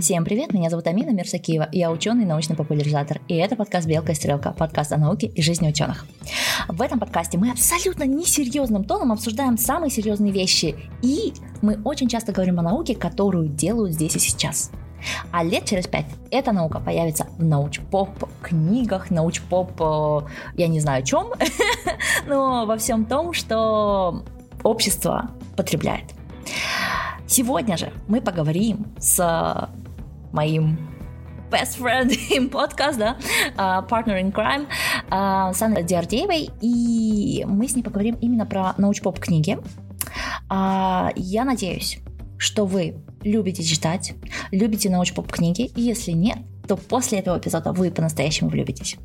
Всем привет, меня зовут Амина Мирсакиева, я ученый и научный популяризатор, и это подкаст «Белка и стрелка», подкаст о науке и жизни ученых. В этом подкасте мы абсолютно несерьезным тоном обсуждаем самые серьезные вещи, и мы очень часто говорим о науке, которую делают здесь и сейчас. А лет через пять эта наука появится в научпоп книгах, научпоп, э, я не знаю чем, но во всем том, что общество потребляет. Сегодня же мы поговорим с моим best friend in podcast, да, uh, partner in crime, uh, Саной Диардеевой, и мы с ней поговорим именно про научпоп книги. Uh, я надеюсь, что вы любите читать, любите научпоп книги, и если нет, то после этого эпизода вы по-настоящему влюбитесь.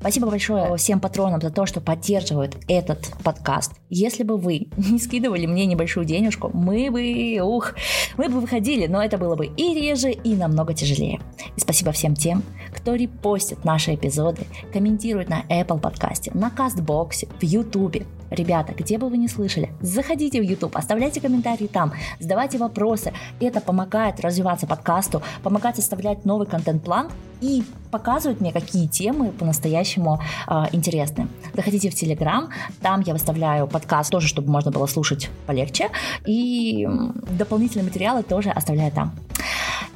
Спасибо большое всем патронам за то, что поддерживают этот подкаст. Если бы вы не скидывали мне небольшую денежку, мы бы, ух, мы бы выходили, но это было бы и реже, и намного тяжелее. И спасибо всем тем, кто репостит наши эпизоды, комментирует на Apple подкасте, на Кастбоксе, в YouTube. Ребята, где бы вы ни слышали, заходите в YouTube, оставляйте комментарии там, задавайте вопросы. Это помогает развиваться подкасту, помогает составлять новый контент-план и показывает мне, какие темы по-настоящему э, интересны. Заходите в Телеграм, там я выставляю подкаст тоже, чтобы можно было слушать полегче, и дополнительные материалы тоже оставляю там.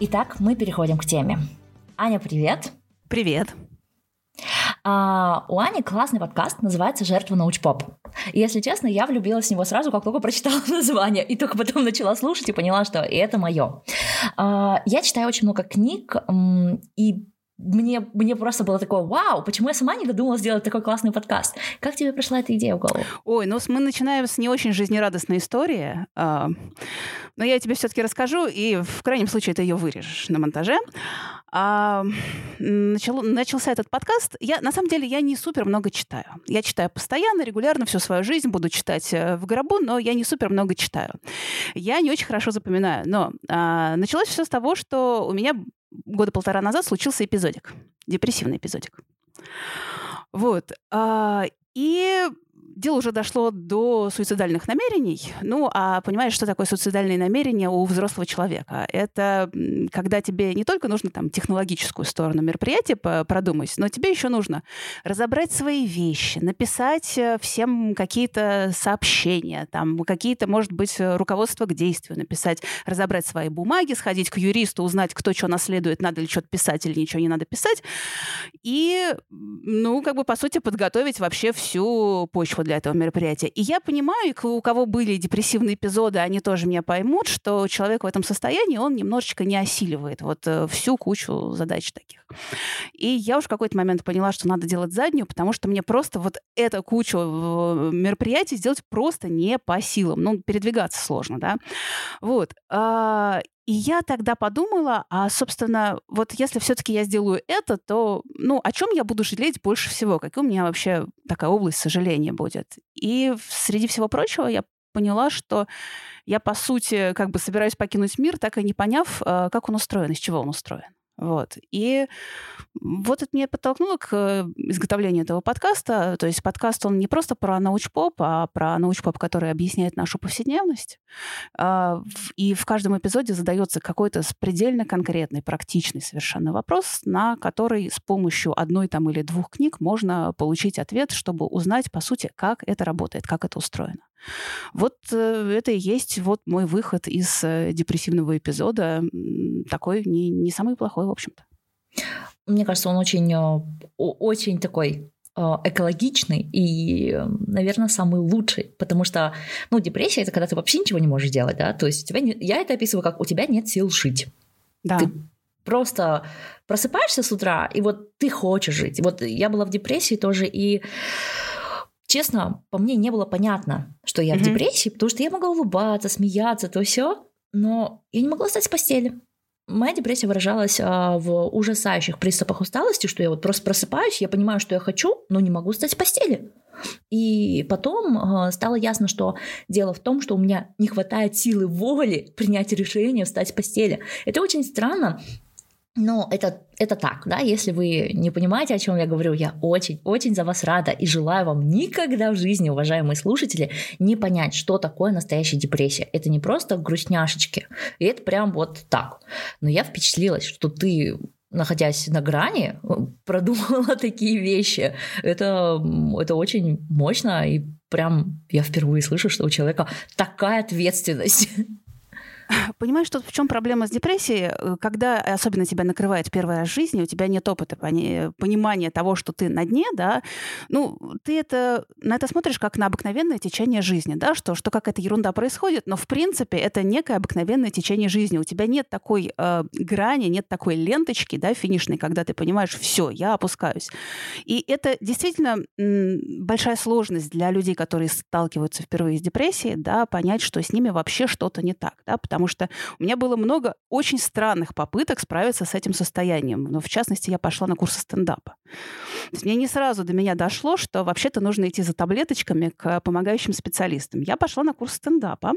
Итак, мы переходим к теме. Аня, привет! Привет! А, у Ани классный подкаст, называется «Жертва научпоп». И, если честно, я влюбилась в него сразу, как только прочитала название, и только потом начала слушать и поняла, что это мое. А, я читаю очень много книг, и мне, мне просто было такое, вау, почему я сама не додумала сделать такой классный подкаст? Как тебе пришла эта идея в голову? Ой, ну мы начинаем с не очень жизнерадостной истории, а, но я тебе все-таки расскажу, и в крайнем случае ты ее вырежешь на монтаже. А, начал, начался этот подкаст. Я, на самом деле, я не супер много читаю. Я читаю постоянно, регулярно, всю свою жизнь буду читать э, в гробу, но я не супер много читаю. Я не очень хорошо запоминаю. Но а, началось все с того, что у меня года полтора назад случился эпизодик, депрессивный эпизодик. Вот. А, и дело уже дошло до суицидальных намерений. Ну, а понимаешь, что такое суицидальные намерения у взрослого человека? Это когда тебе не только нужно там технологическую сторону мероприятия продумать, но тебе еще нужно разобрать свои вещи, написать э, всем какие-то сообщения, там какие-то, может быть, руководство к действию написать, разобрать свои бумаги, сходить к юристу, узнать, кто что наследует, надо ли что-то писать или ничего не надо писать. И, ну, как бы, по сути, подготовить вообще всю почву для этого мероприятия. И я понимаю, у кого были депрессивные эпизоды, они тоже меня поймут, что человек в этом состоянии, он немножечко не осиливает вот э, всю кучу задач таких. И я уж в какой-то момент поняла, что надо делать заднюю, потому что мне просто вот эту кучу э, мероприятий сделать просто не по силам. Ну, передвигаться сложно, да. Вот. И я тогда подумала, а, собственно, вот если все-таки я сделаю это, то, ну, о чем я буду жалеть больше всего? Какая у меня вообще такая область сожаления будет? И среди всего прочего я поняла, что я, по сути, как бы собираюсь покинуть мир, так и не поняв, а, как он устроен, из чего он устроен. Вот. И вот это меня подтолкнуло к э, изготовлению этого подкаста. То есть подкаст, он не просто про научпоп, а про научпоп, который объясняет нашу повседневность. А, и в каждом эпизоде задается какой-то предельно конкретный, практичный совершенно вопрос, на который с помощью одной там или двух книг можно получить ответ, чтобы узнать, по сути, как это работает, как это устроено. Вот э, это и есть вот мой выход из э, депрессивного эпизода. Такой не, не самый плохой, в общем-то. Мне кажется, он очень, э, очень такой экологичный и, наверное, самый лучший, потому что, ну, депрессия это когда ты вообще ничего не можешь делать, да, то есть у тебя не... я это описываю как у тебя нет сил жить. Да. Ты просто просыпаешься с утра, и вот ты хочешь жить. Вот я была в депрессии тоже, и честно, по мне не было понятно, что я mm-hmm. в депрессии, потому что я могла улыбаться, смеяться, то все, но я не могла встать с постели. Моя депрессия выражалась а, в ужасающих приступах усталости, что я вот просто просыпаюсь, я понимаю, что я хочу, но не могу встать с постели. И потом а, стало ясно, что дело в том, что у меня не хватает силы воли принять решение встать с постели. Это очень странно, но это, это так, да, если вы не понимаете, о чем я говорю, я очень-очень за вас рада и желаю вам никогда в жизни, уважаемые слушатели, не понять, что такое настоящая депрессия. Это не просто грустняшечки, и это прям вот так. Но я впечатлилась, что ты находясь на грани, продумала такие вещи. Это, это очень мощно, и прям я впервые слышу, что у человека такая ответственность. Понимаешь, что в чем проблема с депрессией? Э, когда особенно тебя накрывает первый раз жизни, у тебя нет опыта, понимания того, что ты на дне, да, ну, ты это, на это смотришь как на обыкновенное течение жизни, да, что, что какая-то ерунда происходит, но в принципе это некое обыкновенное течение жизни. У тебя нет такой э, грани, нет такой ленточки, да, финишной, когда ты понимаешь, все, я опускаюсь. И это действительно большая сложность для людей, которые сталкиваются впервые с депрессией, да, понять, что с ними вообще что-то не так, да, потому что у меня было много очень странных попыток справиться с этим состоянием. Но, в частности, я пошла на курсы стендапа. Мне не сразу до меня дошло, что вообще-то нужно идти за таблеточками к помогающим специалистам. Я пошла на курс стендапа,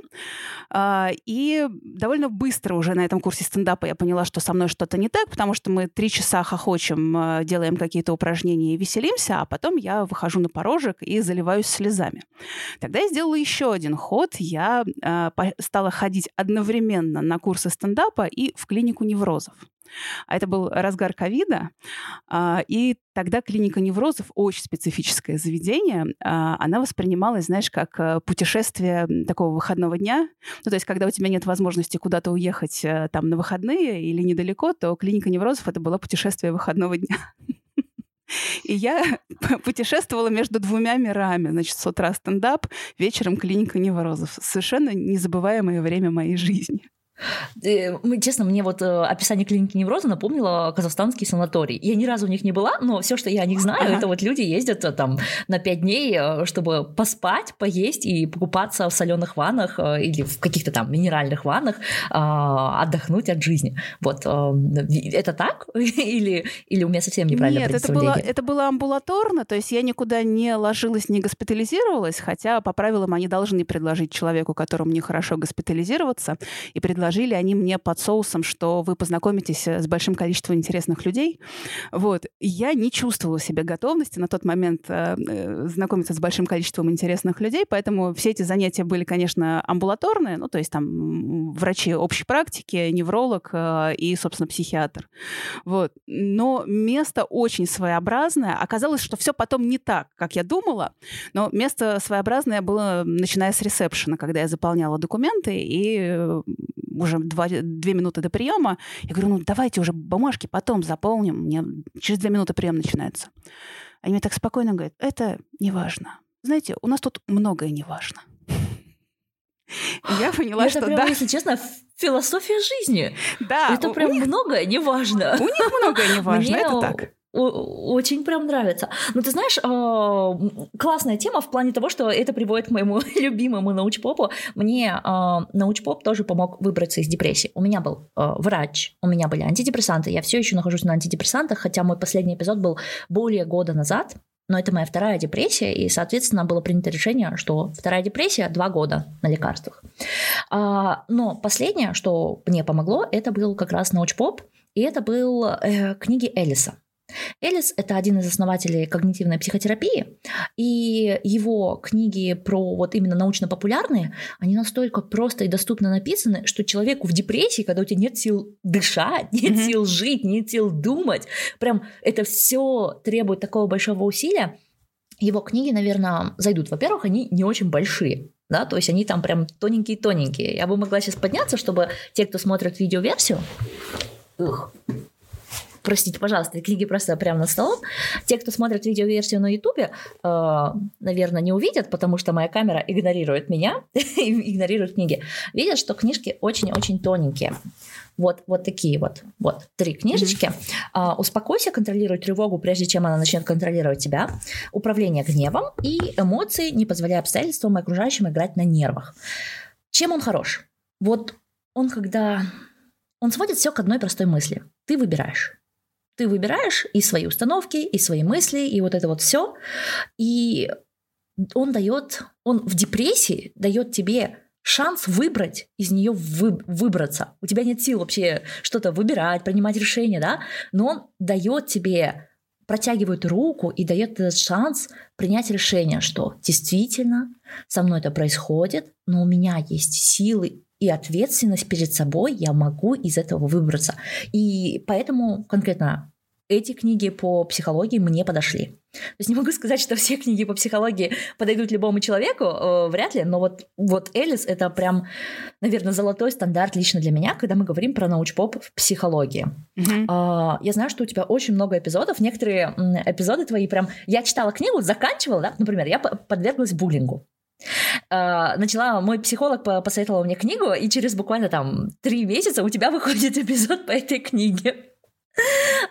а, и довольно быстро уже на этом курсе стендапа я поняла, что со мной что-то не так, потому что мы три часа хохочем, а, делаем какие-то упражнения и веселимся, а потом я выхожу на порожек и заливаюсь слезами. Тогда я сделала еще один ход. Я а, стала ходить одновременно на курсы стендапа и в клинику неврозов. А это был разгар ковида, а, и тогда клиника неврозов, очень специфическое заведение, а, она воспринималась, знаешь, как э, путешествие такого выходного дня. Ну, то есть, когда у тебя нет возможности куда-то уехать э, там на выходные или недалеко, то клиника неврозов — это было путешествие выходного дня. И я путешествовала между двумя мирами. Значит, с утра стендап, вечером клиника неврозов. Совершенно незабываемое время моей жизни. Э, честно, мне вот э, описание клиники невроза напомнило казахстанский санаторий. Я ни разу в них не была, но все, что я о них знаю, ага. это вот люди ездят э, там на пять дней, чтобы поспать, поесть и покупаться в соленых ваннах или в каких-то там минеральных ваннах, отдохнуть от жизни. Вот это так? или, или у меня совсем неправильно Нет, это было, это было амбулаторно, то есть я никуда не ложилась, не госпитализировалась, хотя по правилам они должны предложить человеку, которому нехорошо госпитализироваться, и предложить предложили они мне под соусом, что вы познакомитесь э, с большим количеством интересных людей. Вот. я не чувствовала себе готовности на тот момент э, э, знакомиться с большим количеством интересных людей, поэтому все эти занятия были, конечно, амбулаторные, ну, то есть там врачи общей практики, невролог э, и, собственно, психиатр. Вот. Но место очень своеобразное. Оказалось, что все потом не так, как я думала, но место своеобразное было, начиная с ресепшена, когда я заполняла документы, и э, уже два, две минуты до приема. Я говорю, ну давайте уже бумажки потом заполним. Мне через две минуты прием начинается. Они мне так спокойно говорят, это не важно. Знаете, у нас тут многое не важно. Я поняла, это что прям, да. если честно, философия жизни. Да. Это прям них, многое не важно. У них многое не важно, это так очень прям нравится. Но ты знаешь, а, классная тема в плане того, что это приводит к моему любимому научпопу. Мне а, научпоп тоже помог выбраться из депрессии. У меня был а, врач, у меня были антидепрессанты. Я все еще нахожусь на антидепрессантах, хотя мой последний эпизод был более года назад. Но это моя вторая депрессия, и, соответственно, было принято решение, что вторая депрессия два года на лекарствах. Но последнее, что мне помогло, это был как раз научпоп, и это был э, книги Элиса. Элис – это один из основателей когнитивной психотерапии, и его книги про вот именно научно-популярные, они настолько просто и доступно написаны, что человеку в депрессии, когда у тебя нет сил дышать, нет mm-hmm. сил жить, нет сил думать, прям это все требует такого большого усилия, его книги, наверное, зайдут. Во-первых, они не очень большие, да, то есть они там прям тоненькие-тоненькие. Я бы могла сейчас подняться, чтобы те, кто смотрит видеоверсию, ух, простите, пожалуйста, книги просто прямо на столом. Те, кто смотрит видеоверсию на Ютубе, э, наверное, не увидят, потому что моя камера игнорирует меня, игнорирует книги. Видят, что книжки очень-очень тоненькие. Вот, вот такие вот, вот три книжечки. Mm-hmm. успокойся, контролируй тревогу, прежде чем она начнет контролировать тебя. Управление гневом и эмоции, не позволяя обстоятельствам и окружающим играть на нервах. Чем он хорош? Вот он когда... Он сводит все к одной простой мысли. Ты выбираешь. Ты выбираешь и свои установки, и свои мысли, и вот это вот все. И он дает, он в депрессии дает тебе шанс выбрать из нее вы, выбраться. У тебя нет сил вообще что-то выбирать, принимать решения, да, но он дает тебе, протягивает руку и дает этот шанс принять решение, что действительно со мной это происходит, но у меня есть силы и ответственность перед собой, я могу из этого выбраться. И поэтому конкретно эти книги по психологии мне подошли. То есть не могу сказать, что все книги по психологии подойдут любому человеку, э, вряд ли, но вот, вот Элис — это прям, наверное, золотой стандарт лично для меня, когда мы говорим про научпоп в психологии. Mm-hmm. Э, я знаю, что у тебя очень много эпизодов, некоторые эпизоды твои прям... Я читала книгу, заканчивала, да, например, я подверглась буллингу. Uh, начала, мой психолог посоветовал мне книгу, и через буквально там три месяца у тебя выходит эпизод по этой книге.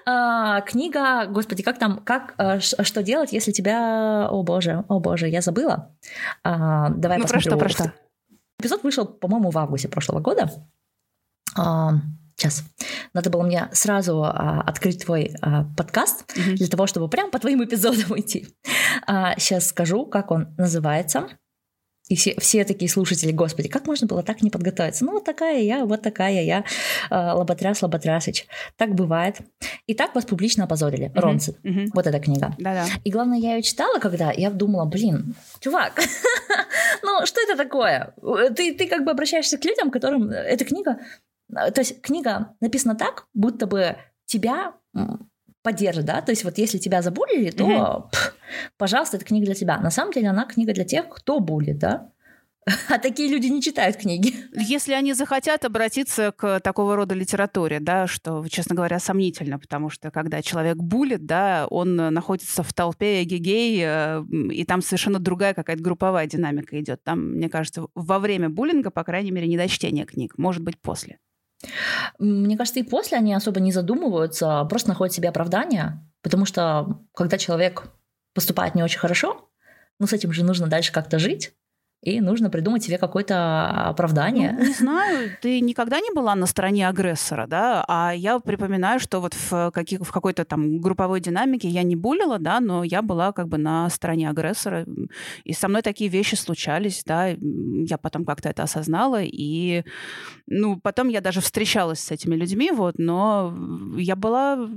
А, книга, господи, как там, как, а, что делать, если тебя, о боже, о боже, я забыла. А, давай ну, посмотрю. про что, про что? Эпизод вышел, по-моему, в августе прошлого года. А, сейчас. Надо было мне сразу а, открыть твой а, подкаст mm-hmm. для того, чтобы прям по твоим эпизодам идти. А, сейчас скажу, как он называется. И все, все такие слушатели, господи, как можно было так не подготовиться? Ну, вот такая я, вот такая я, э, Лоботряс Лоботрясыч. Так бывает. И так вас публично опозорили, mm-hmm. Ронци. Mm-hmm. Вот эта книга. Да-да. И главное, я ее читала, когда я думала, блин, чувак, ну, что это такое? Ты, ты как бы обращаешься к людям, которым эта книга... То есть книга написана так, будто бы тебя поддержит, да, то есть вот если тебя забулили, то, mm-hmm. пх, пожалуйста, это книга для тебя. На самом деле она книга для тех, кто булит, да, а такие люди не читают книги. Если они захотят обратиться к такого рода литературе, да, что, честно говоря, сомнительно, потому что когда человек булит, да, он находится в толпе гигей, э, и там совершенно другая какая-то групповая динамика идет. Там, мне кажется, во время буллинга, по крайней мере, не до чтения книг, может быть, после. Мне кажется, и после они особо не задумываются, а просто находят себе оправдание, потому что когда человек поступает не очень хорошо, ну с этим же нужно дальше как-то жить и нужно придумать себе какое-то оправдание. Ну, не знаю, ты никогда не была на стороне агрессора, да? А я припоминаю, что вот в, каких, в какой-то там групповой динамике я не булила, да, но я была как бы на стороне агрессора. И со мной такие вещи случались, да. Я потом как-то это осознала. И, ну, потом я даже встречалась с этими людьми, вот, но я была,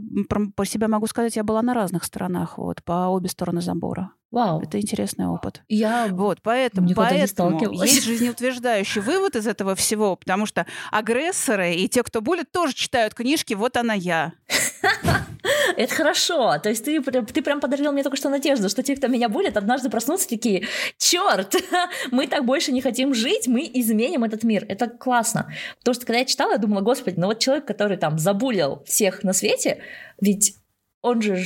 по себе могу сказать, я была на разных сторонах, вот, по обе стороны забора. Вау. Это интересный опыт. Я вот, поэтому, поэтому есть жизнеутверждающий вывод из этого всего, потому что агрессоры и те, кто булит, тоже читают книжки «Вот она я». Это хорошо. То есть ты, ты прям подарил мне только что надежду, что те, кто меня булит, однажды проснутся такие, черт, мы так больше не хотим жить, мы изменим этот мир. Это классно. Потому что когда я читала, я думала, господи, ну вот человек, который там забулил всех на свете, ведь он же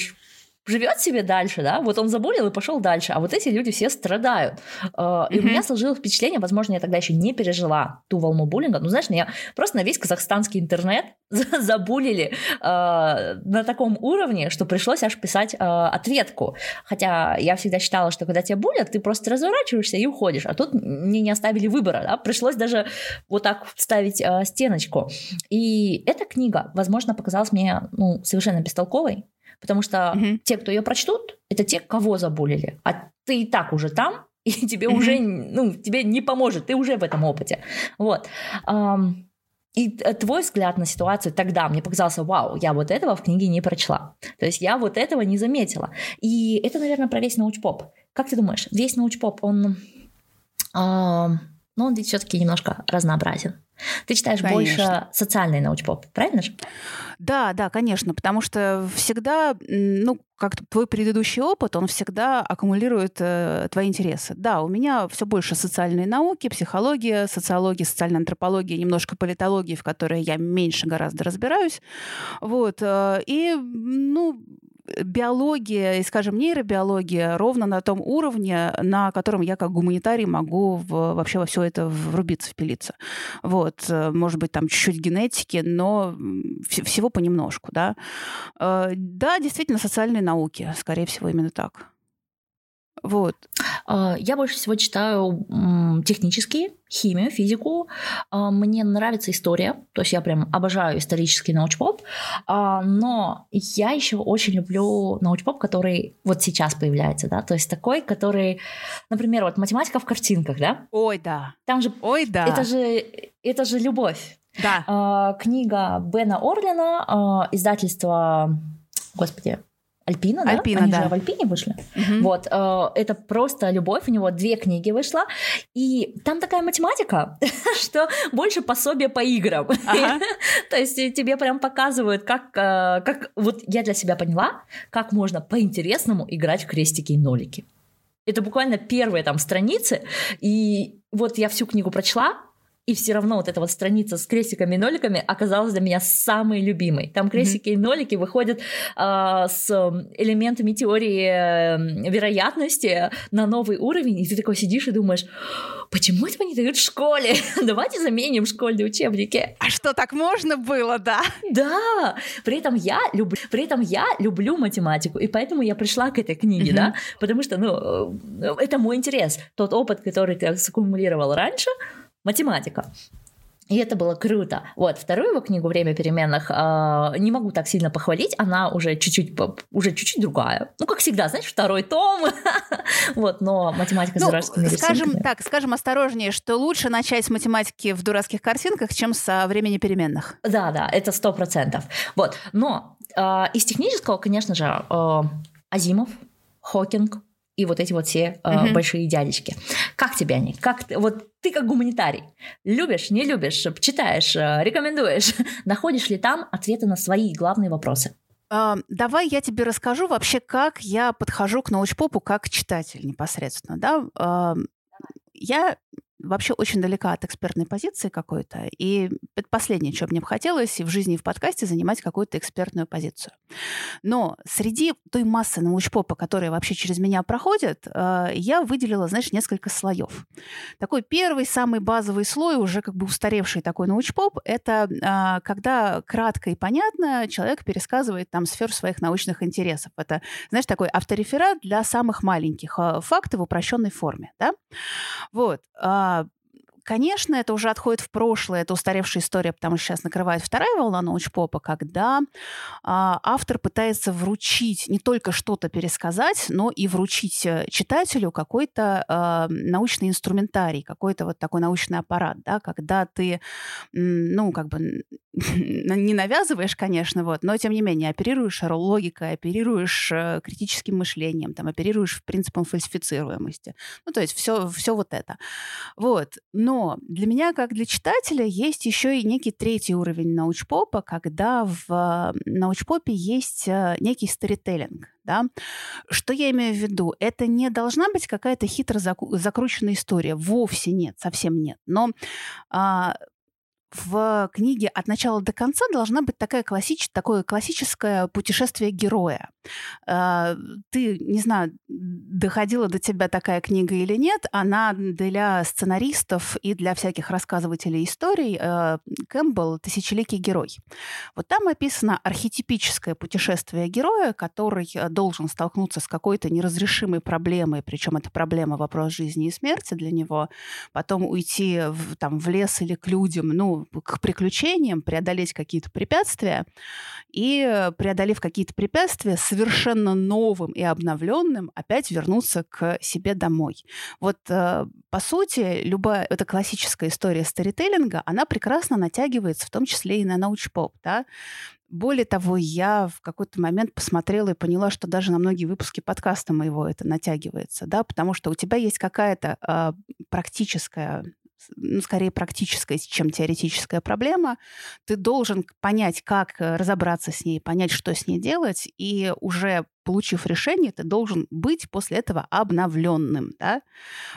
живет себе дальше, да, вот он заболел и пошел дальше, а вот эти люди все страдают. Mm-hmm. И у меня сложилось впечатление, возможно, я тогда еще не пережила ту волну буллинга, ну, знаешь, я просто на весь казахстанский интернет забулили э, на таком уровне, что пришлось аж писать э, ответку. Хотя я всегда считала, что когда тебя булят, ты просто разворачиваешься и уходишь, а тут мне не оставили выбора, да, пришлось даже вот так ставить э, стеночку. И эта книга, возможно, показалась мне ну, совершенно бестолковой, Потому что угу. те, кто ее прочтут, это те, кого забулили. А ты и так уже там, и тебе угу. уже, ну, тебе не поможет, ты уже в этом опыте. Вот. И твой взгляд на ситуацию тогда мне показался, вау, я вот этого в книге не прочла. То есть я вот этого не заметила. И это, наверное, про весь научпоп. Как ты думаешь, весь научпоп, он, э, ну, он ведь все-таки немножко разнообразен. Ты читаешь конечно. больше социальный научпоп, правильно же? Да, да, конечно, потому что всегда, ну, как твой предыдущий опыт, он всегда аккумулирует э, твои интересы. Да, у меня все больше социальные науки, психология, социология, социальная антропология, немножко политологии, в которой я меньше гораздо разбираюсь. Вот. Э, и, ну, биология и, скажем, нейробиология ровно на том уровне, на котором я как гуманитарий могу в, вообще во все это врубиться, впилиться. Вот, э, может быть, там чуть-чуть генетики, но всего понемножку, да. Э, да, действительно, социальные науки, скорее всего, именно так. Вот. А, я больше всего читаю технические, химию, физику. А, мне нравится история, то есть я прям обожаю исторический научпоп, а, но я еще очень люблю научпоп, который вот сейчас появляется, да, то есть такой, который, например, вот математика в картинках, да? Ой, да. Там же, Ой, да. Это же, это же любовь. Да. Книга Бена Орлина, издательство, господи, Альпина, да? Альпина, Они да. же в Альпине вышли. Мгм. Вот, э, это просто любовь. У него две книги вышло. И там такая математика, что больше пособие по играм. Ага. То есть э, тебе прям показывают, как, э, как... Вот я для себя поняла, как можно по-интересному играть в крестики и нолики. Это буквально первые там страницы. И вот я всю книгу прочла, и все равно вот эта вот страница с крестиками и ноликами оказалась для меня самой любимой. Там крестики и нолики выходят а, с элементами теории э, вероятности на новый уровень, и ты такой сидишь и думаешь, почему этого не дают в школе? Давайте заменим школьные учебники. А что, так можно было, да? Да, при этом я люблю, при этом я люблю математику, и поэтому я пришла к этой книге, Мгм. да, потому что, ну, э, это мой интерес, тот опыт, который ты саккумулировал раньше, математика. И это было круто. Вот, вторую его книгу «Время переменных» э, не могу так сильно похвалить, она уже чуть-чуть, уже чуть-чуть другая. Ну, как всегда, знаешь, второй том. Вот, но математика с Ну, дурацкими скажем так, скажем осторожнее, что лучше начать с математики в дурацких картинках, чем со времени переменных. Да, да, это сто процентов. Вот, но э, из технического, конечно же, э, Азимов, Хокинг и вот эти вот все э, Мгм. большие дядечки. Как тебе они? Как вот ты как гуманитарий любишь, не любишь, читаешь, э, рекомендуешь, находишь ли там ответы на свои главные вопросы? А, Давай я тебе расскажу вообще, как я подхожу к научпопу как читатель непосредственно. Да? Я вообще очень далека от экспертной позиции какой-то, и это последнее, что мне бы хотелось и в жизни, и в подкасте занимать какую-то экспертную позицию. Но среди той массы научпопа, которая вообще через меня проходит, э, я выделила, знаешь, несколько слоев. Такой первый, самый базовый слой, уже как бы устаревший такой научпоп, это а, когда кратко и понятно человек пересказывает там сферу своих научных интересов. Это, знаешь, такой автореферат для самых маленьких. а, Факты в упрощенной форме, да? Вот. Конечно, это уже отходит в прошлое, это устаревшая история, потому что сейчас накрывает вторая волна научпопа, когда а, автор пытается вручить, не только что-то пересказать, но и вручить э, читателю какой-то а, научный инструментарий, какой-то вот такой научный аппарат, да, когда ты, ну, как бы не навязываешь, конечно, вот, но тем не менее оперируешь логикой, оперируешь э, критическим мышлением, там, оперируешь принципом фальсифицируемости. Ну, то есть все, все вот это. Вот. Но для меня, как для читателя, есть еще и некий третий уровень научпопа, когда в э, научпопе есть э, некий сторителлинг. Да? Что я имею в виду? Это не должна быть какая-то хитро закрученная история. Вовсе нет, совсем нет. Но а, в книге от начала до конца должна быть такая классич... такое классическое путешествие героя. А, Ты, не знаю, доходила до тебя такая книга или нет, она для сценаристов и для всяких рассказывателей историй э, Кэмпбелл «Тысячеликий герой». Вот там описано архетипическое путешествие героя, который э, должен столкнуться с какой-то неразрешимой проблемой, причем это проблема вопрос жизни и смерти для него, потом уйти в, там, в лес или к людям, ну, к приключениям, преодолеть какие-то препятствия, и, э, преодолев какие-то препятствия, совершенно новым и обновленным опять вернуться к себе домой. Вот, э, по сути, любая эта классическая история сторителлинга, она прекрасно натягивается в том числе и на научпоп, да, более того, я в какой-то момент посмотрела и поняла, что даже на многие выпуски подкаста моего это натягивается, да, потому что у тебя есть какая-то э, практическая ну, скорее практическая, чем теоретическая проблема. Ты должен понять, как э, разобраться с ней, понять, что с ней делать, и уже получив решение, ты должен быть после этого обновленным, да?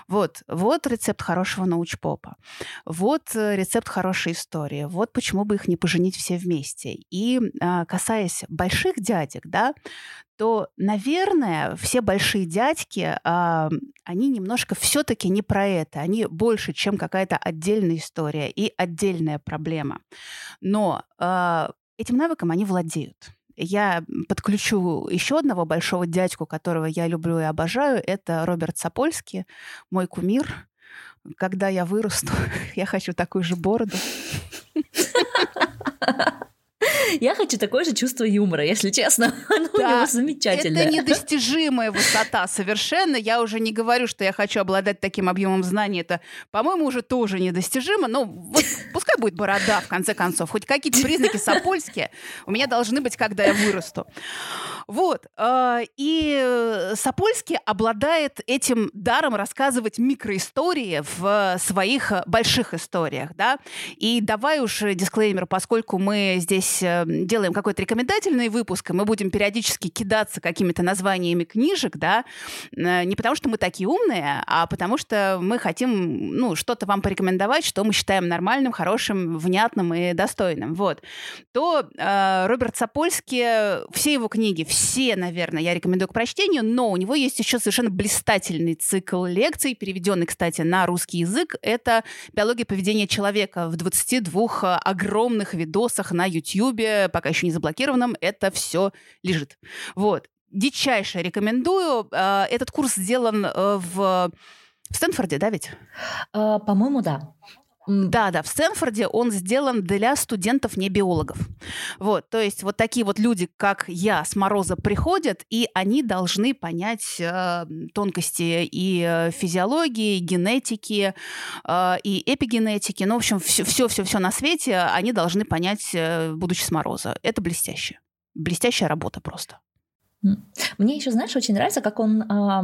Вот, вот рецепт хорошего научпопа. Вот э, рецепт хорошей истории. Вот почему бы их не поженить все вместе. И а, касаясь больших дядек, да, то, наверное, все большие дядьки, а, они немножко все-таки не про это. Они больше, чем какая-то отдельная история и отдельная проблема. Но а, этим навыком они владеют. Я подключу еще одного большого дядьку, которого я люблю и обожаю. Это Роберт Сапольский, мой кумир. Когда я вырасту, я хочу такую же бороду. Я хочу такое же чувство юмора, если честно. Оно да, у него замечательное. Это недостижимая высота совершенно. Я уже не говорю, что я хочу обладать таким объемом знаний. Это, по-моему, уже тоже недостижимо. Но вот пускай будет борода, в конце концов. Хоть какие-то признаки сапольские у меня должны быть, когда я вырасту. Вот. А, и Сапольский обладает этим даром рассказывать микроистории в своих больших историях, да. И давай уж дисклеймер, поскольку мы здесь э, делаем какой-то рекомендательный выпуск, и мы будем периодически кидаться какими-то названиями книжек, да, э, не потому что мы такие умные, а потому что мы хотим, ну, что-то вам порекомендовать, что мы считаем нормальным, хорошим, внятным и достойным, вот, то э, Роберт Сапольский, все его книги, все, наверное, я рекомендую к прочтению, но у него есть еще совершенно блистательный цикл лекций, переведенный, кстати, на русский язык. Это «Биология поведения человека» в 22 огромных видосах на YouTube, пока еще не заблокированном, это все лежит. Вот. Дичайше рекомендую. А, этот курс сделан э, в в Стэнфорде, да, ведь? Uh, по-моему, да. Да, да, в Стэнфорде он сделан для студентов не биологов. Вот, то есть вот такие вот люди, как я, с Мороза приходят, и они должны понять э, тонкости и э, физиологии, и генетики, э, и эпигенетики. Ну, в общем, все-все-все на свете они должны понять, э, будучи с Мороза. Это блестяще. Блестящая работа просто. Мне еще, знаешь, очень нравится, как он э,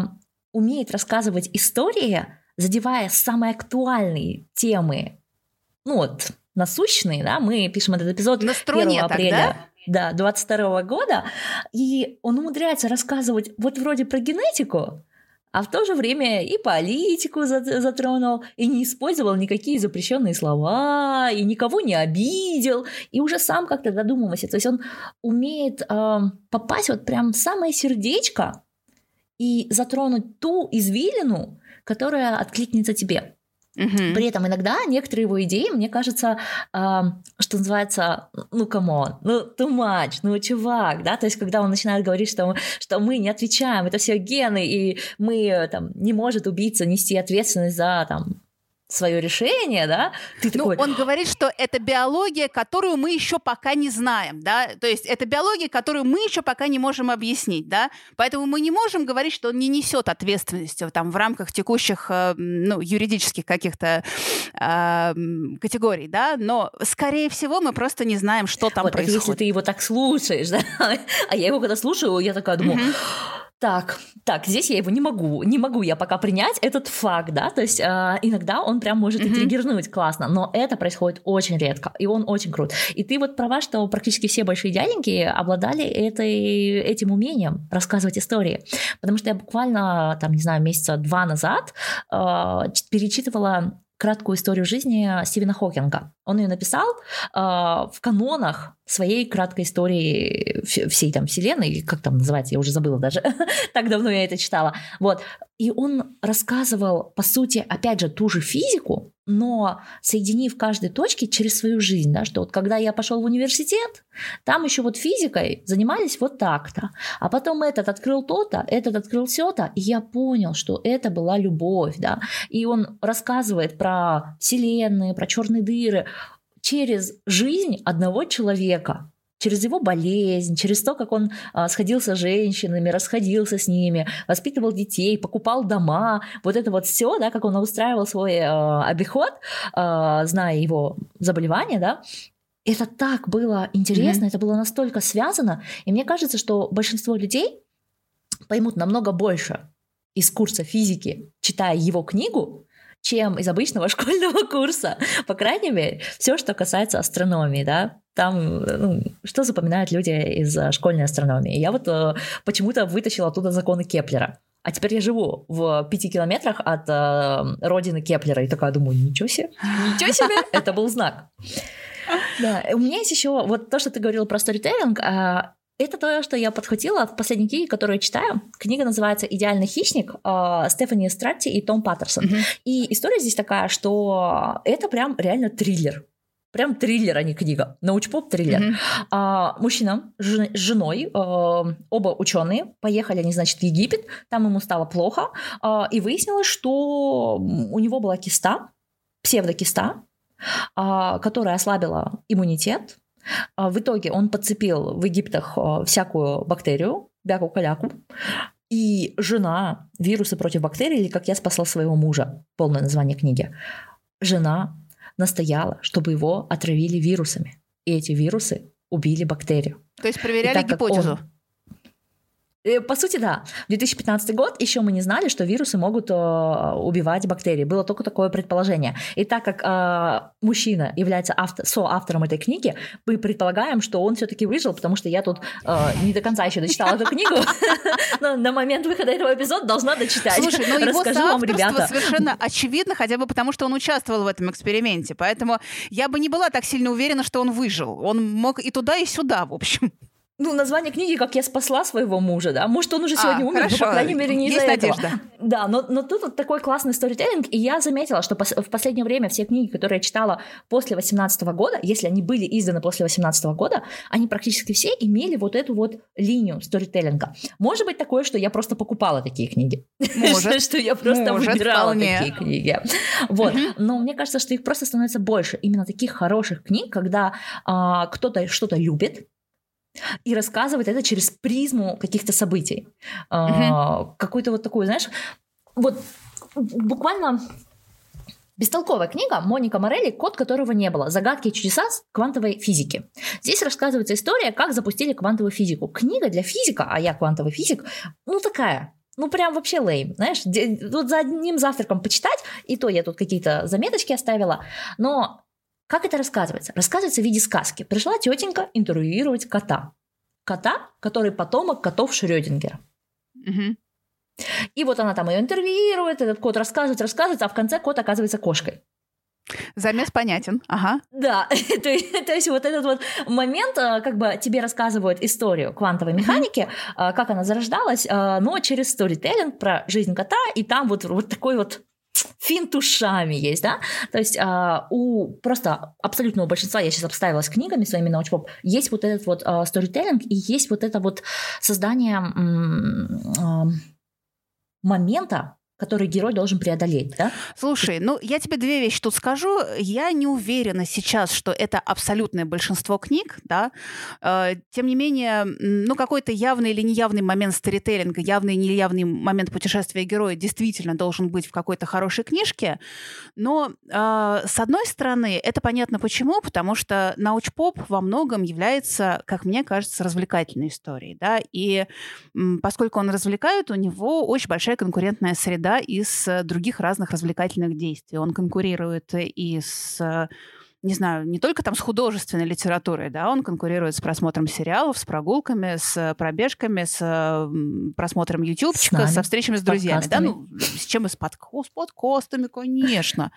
умеет рассказывать истории, задевая самые актуальные темы, ну вот, насущные, да, мы пишем этот эпизод На 1 апреля. Да, 22 года, и он умудряется рассказывать вот вроде про генетику, а в то же время и политику затронул, и не использовал никакие запрещенные слова, и никого не обидел, и уже сам как-то додумывался. То есть он умеет э, попасть вот прям в самое сердечко и затронуть ту извилину, которая откликнется тебе. Угу. При этом иногда некоторые его идеи, мне кажется, э, что называется, ну, come on, ну, too much, ну, чувак, да, то есть когда он начинает говорить, что, что мы не отвечаем, это все гены, и мы, там, не может убийца нести ответственность за, там, свое решение, да, ты ну, такой... он говорит, что это биология, которую мы еще пока не знаем, да, то есть это биология, которую мы еще пока не можем объяснить, да, поэтому мы не можем говорить, что он не несет ответственности там в рамках текущих, э, ну, юридических каких-то э, категорий, да, но, скорее всего, мы просто не знаем, что там вот, происходит. Если ты его так слушаешь, да, а я его когда слушаю, я такая думаю... Mm-hmm так, так, здесь я его не могу, не могу я пока принять этот факт, да, то есть э, иногда он прям может mm-hmm. триггернуть классно, но это происходит очень редко, и он очень крут. И ты вот права, что практически все большие дяденьки обладали этой, этим умением рассказывать истории, потому что я буквально, там, не знаю, месяца два назад э, перечитывала краткую историю жизни Стивена Хокинга. Он ее написал э, в канонах своей краткой истории всей там вселенной, как там называется, я уже забыла даже, так давно я это читала. Вот. И он рассказывал, по сути, опять же, ту же физику, но соединив каждой точки через свою жизнь, да, что вот когда я пошел в университет, там еще вот физикой занимались вот так-то, а потом этот открыл то-то, этот открыл все-то, и я понял, что это была любовь, да, и он рассказывает про вселенные, про черные дыры через жизнь одного человека, через его болезнь, через то, как он а, сходился с женщинами, расходился с ними, воспитывал детей, покупал дома, вот это вот все, да, как он устраивал свой а, обиход, а, зная его заболевание, да, это так было интересно, mm-hmm. это было настолько связано, и мне кажется, что большинство людей поймут намного больше из курса физики, читая его книгу, чем из обычного школьного курса. По крайней мере, все, что касается астрономии, да, там, ну, что запоминают люди из э, школьной астрономии. Я вот э, почему-то вытащила оттуда законы Кеплера. А теперь я живу в пяти километрах от э, родины Кеплера и такая думаю, ничего себе, ничего себе, это был знак. Да, у меня есть еще вот то, что ты говорил про сторителлинг. Это то, что я подхватила в последней книге, которую я читаю. Книга называется «Идеальный хищник» э, Стефани Стратти и Том Паттерсон. Mm-hmm. И история здесь такая, что это прям реально триллер. Прям триллер, а не книга. Научпоп триллер. Mm-hmm. А, мужчина с женой, а, оба ученые, поехали они, значит, в Египет, там ему стало плохо, а, и выяснилось, что у него была киста, псевдокиста, а, которая ослабила иммунитет. А, в итоге он подцепил в Египтах а, всякую бактерию, бяку-каляку, и жена «Вирусы против бактерий» или «Как я спасал своего мужа» полное название книги. Жена настояла, чтобы его отравили вирусами. И эти вирусы убили бактерию. То есть проверяли гипотезу? Он, по сути, да. 2015 год еще мы не знали, что вирусы могут э, убивать бактерии. Было только такое предположение. И так как э, мужчина является автор, соавтором этой книги, мы предполагаем, что он все-таки выжил, потому что я тут э, не до конца еще дочитала эту книгу, но на момент выхода этого эпизода должна дочитать. Слушай, но его ребята. совершенно очевидно, хотя бы потому, что он участвовал в этом эксперименте. Поэтому я бы не была так сильно уверена, что он выжил. Он мог и туда, и сюда, в общем ну, название книги «Как я спасла своего мужа», да, может, он уже сегодня а, умер, хорошо. но, по крайней мере, не из-за этого. Да, но, но тут вот такой классный сторителлинг, и я заметила, что в последнее время все книги, которые я читала после 18 года, если они были изданы после 18 года, они практически все имели вот эту вот линию сторителлинга. Может быть такое, что я просто покупала такие книги. Может. что я просто выбирала такие книги. Вот. Но мне кажется, что их просто становится больше. Именно таких хороших книг, когда а, кто-то что-то любит, и рассказывать это через призму каких-то событий. Uh-huh. Какую-то вот такую, знаешь, вот буквально Бестолковая книга Моника Морелли «Код, которого не было. Загадки и чудеса квантовой физики». Здесь рассказывается история, как запустили квантовую физику. Книга для физика, а я квантовый физик, ну такая, ну прям вообще лейм, знаешь, вот за одним завтраком почитать, и то я тут какие-то заметочки оставила, но как это рассказывается? Рассказывается в виде сказки. Пришла тетенька интервьюировать кота. Кота, который потомок котов Шрёдингера. Угу. И вот она там ее интервьюирует, этот кот рассказывает, рассказывает, а в конце кот оказывается кошкой. Замес понятен, ага. Да, то, то есть вот этот вот момент, а, как бы тебе рассказывают историю квантовой механики, mm-hmm. как она зарождалась, а, но через сторителлинг про жизнь кота, и там вот, вот такой вот финт ушами есть, да, то есть а, у просто абсолютного большинства, я сейчас обставила с книгами своими научпоп, есть вот этот вот а, сторителлинг и есть вот это вот создание м- а, момента, который герой должен преодолеть, да? Слушай, ну я тебе две вещи тут скажу. Я не уверена сейчас, что это абсолютное большинство книг, да. Э, тем не менее, ну какой-то явный или неявный момент сторителлинга, явный или неявный момент путешествия героя действительно должен быть в какой-то хорошей книжке. Но э, с одной стороны, это понятно почему, потому что научпоп во многом является, как мне кажется, развлекательной историей, да. И поскольку он развлекает, у него очень большая конкурентная среда да, из э, других разных развлекательных действий. Он конкурирует и с э, не знаю, не только там с художественной литературой, да, он конкурирует с просмотром сериалов, с прогулками, с пробежками, с просмотром ютубчика, со встречами с друзьями, да, ну, с чем и с, под, с подкастами, конечно.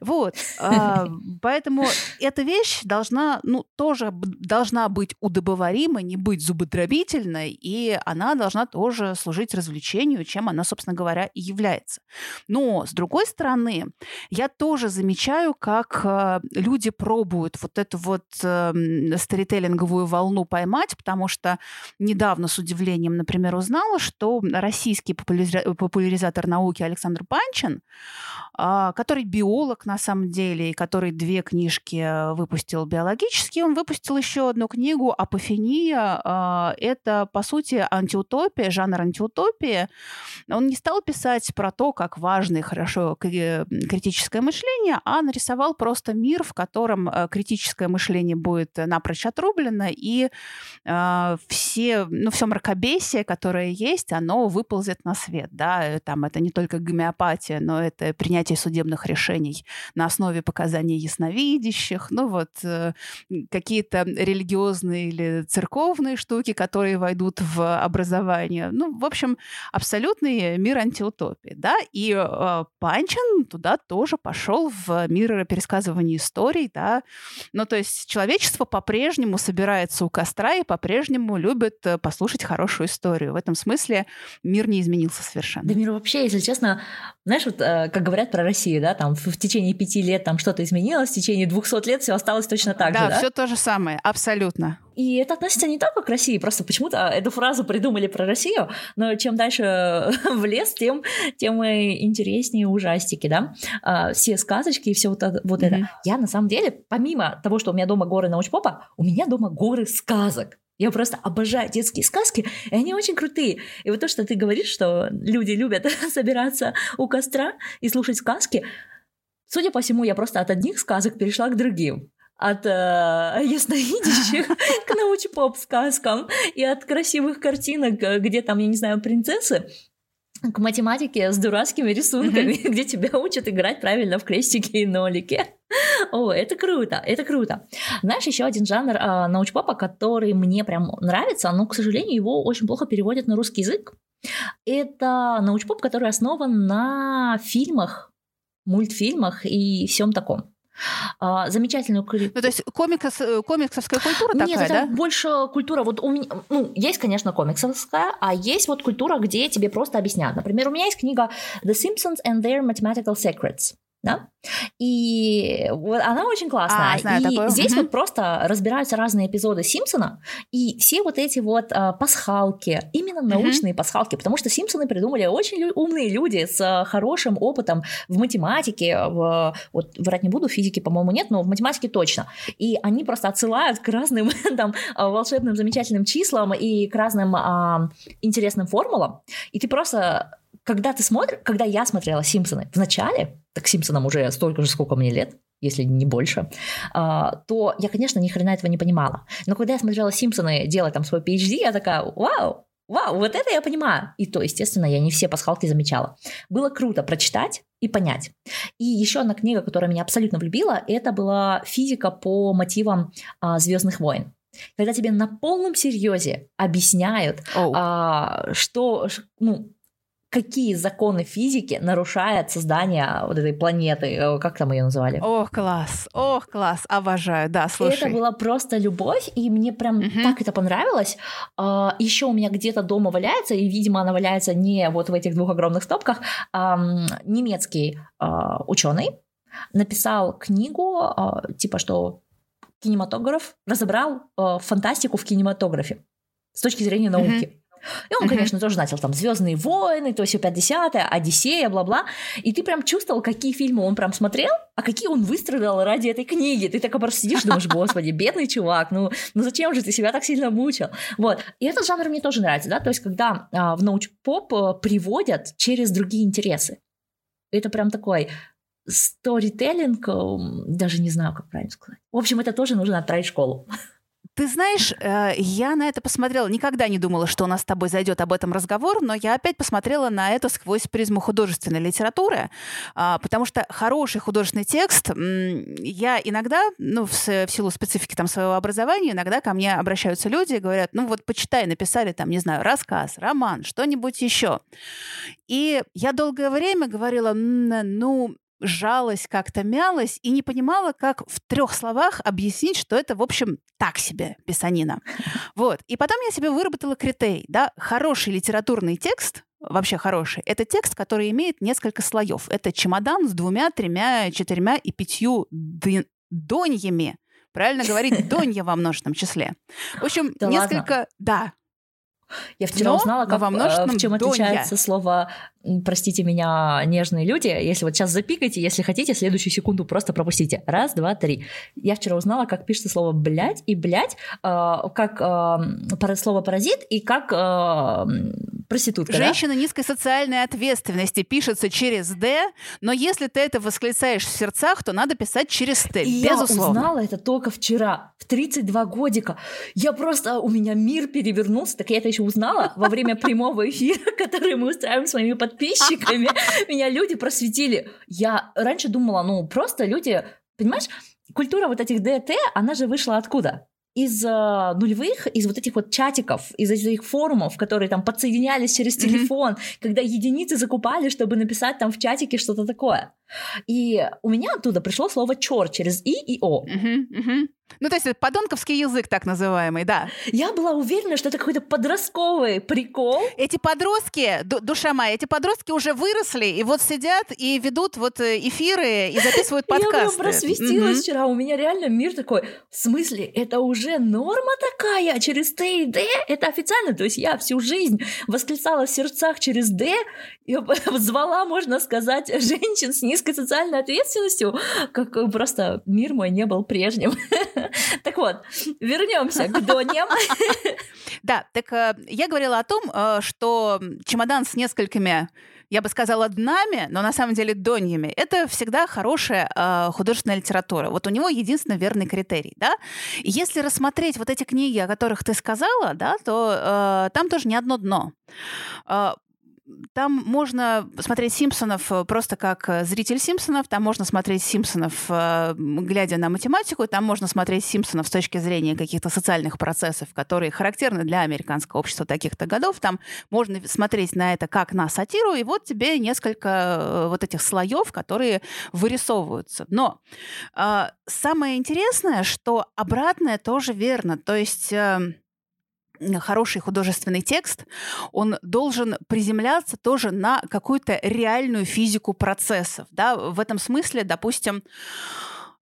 Вот, а, поэтому эта вещь должна, ну, тоже должна быть удобоварима, не быть зубодробительной, и она должна тоже служить развлечению, чем она, собственно говоря, и является. Но, с другой стороны, я тоже замечаю, как люди люди пробуют вот эту вот э, сторителлинговую волну поймать, потому что недавно с удивлением, например, узнала, что российский популяризатор науки Александр Панчин, э, который биолог на самом деле, и который две книжки э, выпустил биологические, он выпустил еще одну книгу «Апофения». Э, это, по сути, антиутопия, жанр антиутопии. Он не стал писать про то, как важно и хорошо критическое мышление, а нарисовал просто мир, в котором э, критическое мышление будет э, напрочь отрублено, и э, все, ну, все мракобесие, которое есть, оно выползет на свет. Да? Там это не только гомеопатия, но это принятие судебных решений на основе показаний ясновидящих, ну вот какие-то религиозные или церковные штуки, которые войдут в образование. Ну, в общем, абсолютный мир антиутопии. Да? И э, Панчин туда тоже пошел в мир пересказывания истории, историй, да. Ну, то есть человечество по-прежнему собирается у костра и по-прежнему любит э, послушать хорошую историю. В этом смысле мир не изменился совершенно. Да мир вообще, если честно, знаешь, вот э, как говорят про Россию, да, там в, в течение пяти лет там что-то изменилось, в течение двухсот лет все осталось точно так да, же, да? все то же самое, абсолютно. И это относится не только к России, просто почему-то эту фразу придумали про Россию, но чем дальше в лес, тем, тем интереснее ужастики, да, а, все сказочки и все вот, это, вот mm-hmm. это. Я на самом деле, помимо того, что у меня дома горы научпопа, у меня дома горы сказок. Я просто обожаю детские сказки, и они очень крутые. И вот то, что ты говоришь, что люди любят собираться у костра и слушать сказки, судя по всему, я просто от одних сказок перешла к другим от э, ясновидящих к научпоп сказкам и от красивых картинок, э, где там, я не знаю, принцессы, к математике с дурацкими рисунками, mm-hmm. где тебя учат играть правильно в крестики и нолики. О, это круто, это круто. Знаешь, еще один жанр э, научпопа, который мне прям нравится, но, к сожалению, его очень плохо переводят на русский язык. Это научпоп, который основан на фильмах, мультфильмах и всем таком. А, замечательную... Ну, то есть комикс, э, комиксовская культура Нет, такая, это да? больше культура. Вот у меня, ну, есть, конечно, комиксовская, а есть вот культура, где тебе просто объясняют. Например, у меня есть книга The Simpsons and Their Mathematical Secrets да, и вот она очень классная. А, знаю и такое. здесь угу. вот просто разбираются разные эпизоды Симпсона, и все вот эти вот а, пасхалки, именно научные угу. пасхалки, потому что Симпсоны придумали очень лю- умные люди с а, хорошим опытом в математике, в, вот врать не буду, в физике, по-моему, нет, но в математике точно. И они просто отсылают к разным там волшебным замечательным числам и к разным а, интересным формулам, и ты просто когда ты смотришь, когда я смотрела Симпсоны в начале, так Симпсонам уже столько же, сколько мне лет, если не больше, а, то я, конечно, ни хрена этого не понимала. Но когда я смотрела Симпсоны, делая там свой PhD, я такая, вау, вау, вот это я понимаю. И то, естественно, я не все пасхалки замечала. Было круто прочитать и понять. И еще одна книга, которая меня абсолютно влюбила, это была физика по мотивам а, Звездных войн. Когда тебе на полном серьезе объясняют, oh. а, что, ну, какие законы физики нарушает создание вот этой планеты, э, как там ее называли? Ох, класс, ох, класс, обожаю, да, слушай. Это была просто любовь, и мне прям угу. так это понравилось. А, Еще у меня где-то дома валяется, и, видимо, она валяется не вот в этих двух огромных стопках, немецкий а, ученый написал книгу, а, типа что кинематограф разобрал фантастику в кинематографе с точки зрения науки. Угу. И он, конечно, тоже начал там Звездные войны, то есть 50 Одиссея, бла-бла. И ты прям чувствовал, какие фильмы он прям смотрел, а какие он выстрадал ради этой книги. Ты так просто сидишь, думаешь, господи, бедный чувак, ну, ну зачем же ты себя так сильно мучил? Вот. И этот жанр мне тоже нравится, да, то есть когда а, в научпоп а, приводят через другие интересы. Это прям такой сторителлинг, даже не знаю, как правильно сказать. В общем, это тоже нужно отправить в школу. Ты знаешь, э, я на это посмотрела, никогда не думала, что у нас с тобой зайдет об этом разговор, но я опять посмотрела на это сквозь призму художественной литературы, а, потому что хороший художественный текст, я иногда, ну, в силу специфики там своего образования, иногда ко мне обращаются люди и говорят, ну вот почитай, написали там, не знаю, рассказ, роман, что-нибудь еще. И я долгое время говорила, ну, жалась, как-то мялась и не понимала, как в трех словах объяснить, что это, в общем, так себе писанина. Вот. И потом я себе выработала критерий, да, хороший литературный текст, вообще хороший, это текст, который имеет несколько слоев. Это чемодан с двумя, тремя, четырьмя и пятью доньями. Правильно говорить, донья во множественном числе. В общем, да несколько, ладно? да, я вчера Но узнала, как, э, в чем отличается слово простите меня, нежные люди, если вот сейчас запикайте, если хотите, следующую секунду просто пропустите. Раз, два, три. Я вчера узнала, как пишется слово «блядь» и «блядь», э, как э, слово «паразит» и как э, проститутка. Женщина да? низкой социальной ответственности пишется через «д», но если ты это восклицаешь в сердцах, то надо писать через «т», безусловно. я узнала это только вчера, в 32 годика. Я просто, у меня мир перевернулся, так я это еще узнала во время прямого эфира, который мы устраиваем с моими подписчиками. Меня люди просветили. Я раньше думала, ну, просто люди... Понимаешь, культура вот этих ДТ, она же вышла откуда? из э, нулевых, из вот этих вот чатиков, из этих форумов, которые там подсоединялись через телефон, mm-hmm. когда единицы закупали, чтобы написать там в чатике что-то такое. И у меня оттуда пришло слово чор через и и о. Угу, угу. Ну, то есть это подонковский язык так называемый, да. Я была уверена, что это какой-то подростковый прикол. Эти подростки, душа моя, эти подростки уже выросли, и вот сидят и ведут вот э, эфиры и записывают подкасты. Я просвестилась угу. вчера, у меня реально мир такой, в смысле, это уже норма такая, через Т и Д, это официально, то есть я всю жизнь восклицала в сердцах через Д, и звала, можно сказать, женщин с низкой социальной ответственностью, как просто мир мой не был прежним. Так вот, вернемся к Доням. Да, так э, я говорила о том, э, что чемодан с несколькими я бы сказала, днами, но на самом деле доньями, это всегда хорошая э, художественная литература. Вот у него единственно верный критерий, да. Если рассмотреть вот эти книги, о которых ты сказала, да, то э, там тоже не одно дно. Э, там можно смотреть Симпсонов э, просто как э, зритель Симпсонов, там можно смотреть Симпсонов, э, глядя на математику, там можно смотреть Симпсонов с точки зрения каких-то социальных процессов, которые характерны для американского общества таких-то годов. Там можно смотреть на это как на сатиру, и вот тебе несколько вот этих слоев, которые вырисовываются. Но э, самое интересное, что обратное тоже верно. То есть э, хороший художественный текст, он должен приземляться тоже на какую-то реальную физику процессов. Да? В этом смысле, допустим,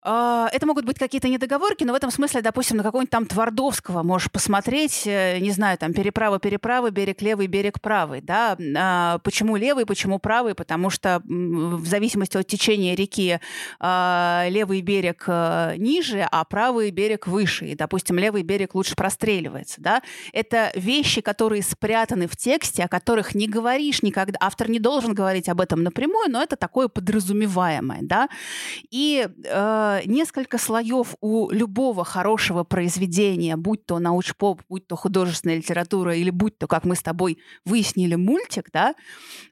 это могут быть какие-то недоговорки, но в этом смысле, допустим, на какого-нибудь там Твардовского можешь посмотреть, э, не знаю, там переправа, переправа, берег левый, берег правый, да. А, почему левый, почему правый? Потому что в зависимости от течения реки а, левый берег э, ниже, а правый берег выше. И, допустим, левый берег лучше простреливается, да. Это вещи, которые спрятаны в тексте, о которых не говоришь никогда. Автор не должен говорить об этом напрямую, но это такое подразумеваемое, да. И э, несколько слоев у любого хорошего произведения, будь то научпоп, будь то художественная литература или будь то, как мы с тобой выяснили, мультик, да.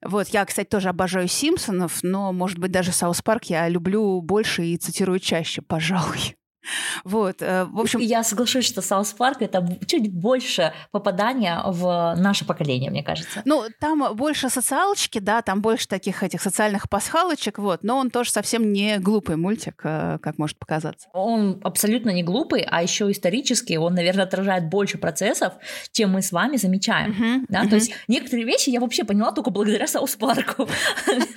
Вот, я, кстати, тоже обожаю Симпсонов, но, может быть, даже South Park я люблю больше и цитирую чаще, пожалуй. Вот, э, в общем... Я соглашусь, что South Park — это чуть больше попадания в наше поколение, мне кажется. Ну, там больше социалочки, да, там больше таких этих социальных пасхалочек, вот, но он тоже совсем не глупый мультик, э, как может показаться. Он абсолютно не глупый, а еще исторически он, наверное, отражает больше процессов, чем мы с вами замечаем, uh-huh, да, uh-huh. то есть некоторые вещи я вообще поняла только благодаря South Park у.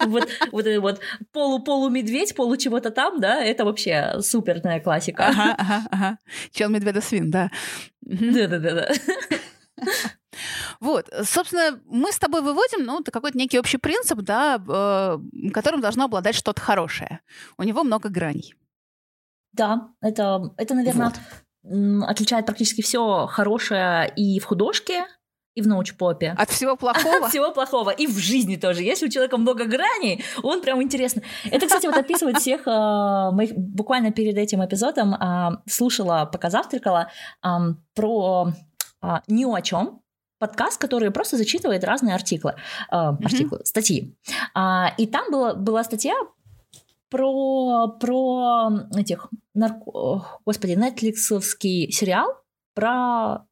Вот вот вот полу-полу-медведь, полу чего-то там, да, это вообще суперная классика. Ага, ага, ага. Чел медведа свин, да. Да-да-да. Вот, собственно, мы с тобой выводим, ну, какой-то некий общий принцип, да, э, которым должно обладать что-то хорошее. У него много граней. Да, это, это наверное, вот. отличает практически все хорошее и в художке, и в научпопе. От всего плохого? От всего плохого. И в жизни тоже. Если у человека много граней, он прям интересно. Это, кстати, вот описывает всех э, моих... Буквально перед этим эпизодом э, слушала, пока завтракала, э, про э, ни о чем подкаст, который просто зачитывает разные артиклы, э, mm-hmm. артиклы статьи. А, и там была, была статья про, про этих нарко... Господи, нетфликсовский сериал про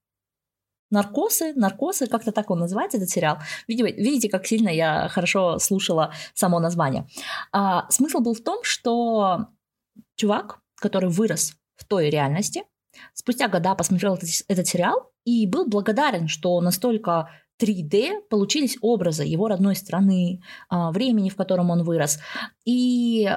наркосы, наркосы, как-то так он называется, этот сериал. Видите, видите, как сильно я хорошо слушала само название. А, смысл был в том, что чувак, который вырос в той реальности, спустя года посмотрел этот, этот сериал и был благодарен, что настолько 3D получились образы его родной страны, а, времени, в котором он вырос. И